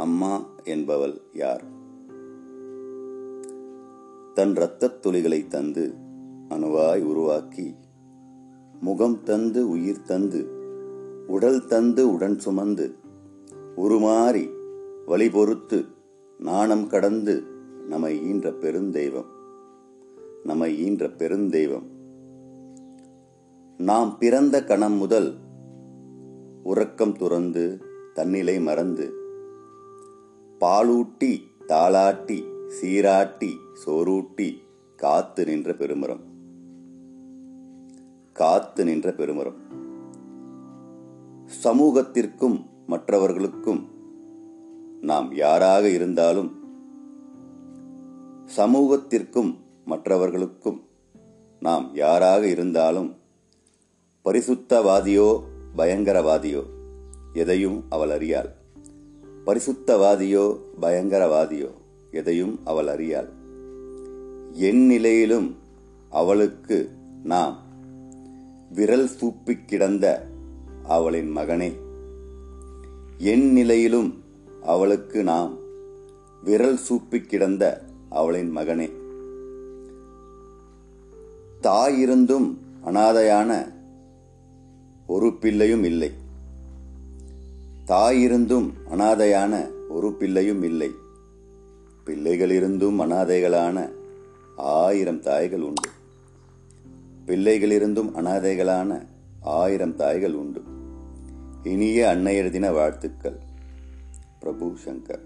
அம்மா என்பவள் யார்? தன் இரத்தத் துளிகளை தந்து அணுவாய் உருவாக்கி முகம் தந்து உயிர் தந்து உடல் தந்து உடன் சுமந்து உருமாறி வழி பொறுத்து நாணம் கடந்து நம்மை ஈன்ற பெருந்தெய்வம் நம்மை ஈன்ற பெருந்தெய்வம். நாம் பிறந்த கணம் முதல் உறக்கம் துறந்து தன்னிலை மறந்து பாலூட்டி தாளாட்டி சீராட்டி சோறூட்டி காத்து நின்ற பெருமரம். காத்து நின்ற பெருமரம். சமூகத்திற்கும் மற்றவர்களுக்கும் நாம் யாராக இருந்தாலும் சமூகத்திற்கும் மற்றவர்களுக்கும் நாம் யாராக இருந்தாலும் பரிசுத்தவாதியோ பயங்கரவாதியோ எதையும் அவள் அறியாள். பரிசுத்தவாதியோ பயங்கரவாதியோ எதையும் அவள் அறியாள். என் நிலையிலும் அவளுக்கு நாம் விரல் சூப்பிக் கிடந்த அவளின் மகனே. என் நிலையிலும் அவளுக்கு நாம் விரல் சூப்பிக் கிடந்த அவளின் மகனே. தாயிருந்தும் அனாதையான ஒரு பிள்ளையும் இல்லை. தாயிருந்தும் அனாதையான ஒரு பிள்ளையும் இல்லை. பிள்ளைகள் இருந்தும் அனாதைகளான ஆயிரம் தாய்கள் உண்டு. பிள்ளைகளிருந்தும் அனாதைகளான ஆயிரம் தாய்கள் உண்டு. இனிய அன்னையர் தின வாழ்த்துக்கள். பிரபு சங்கர்.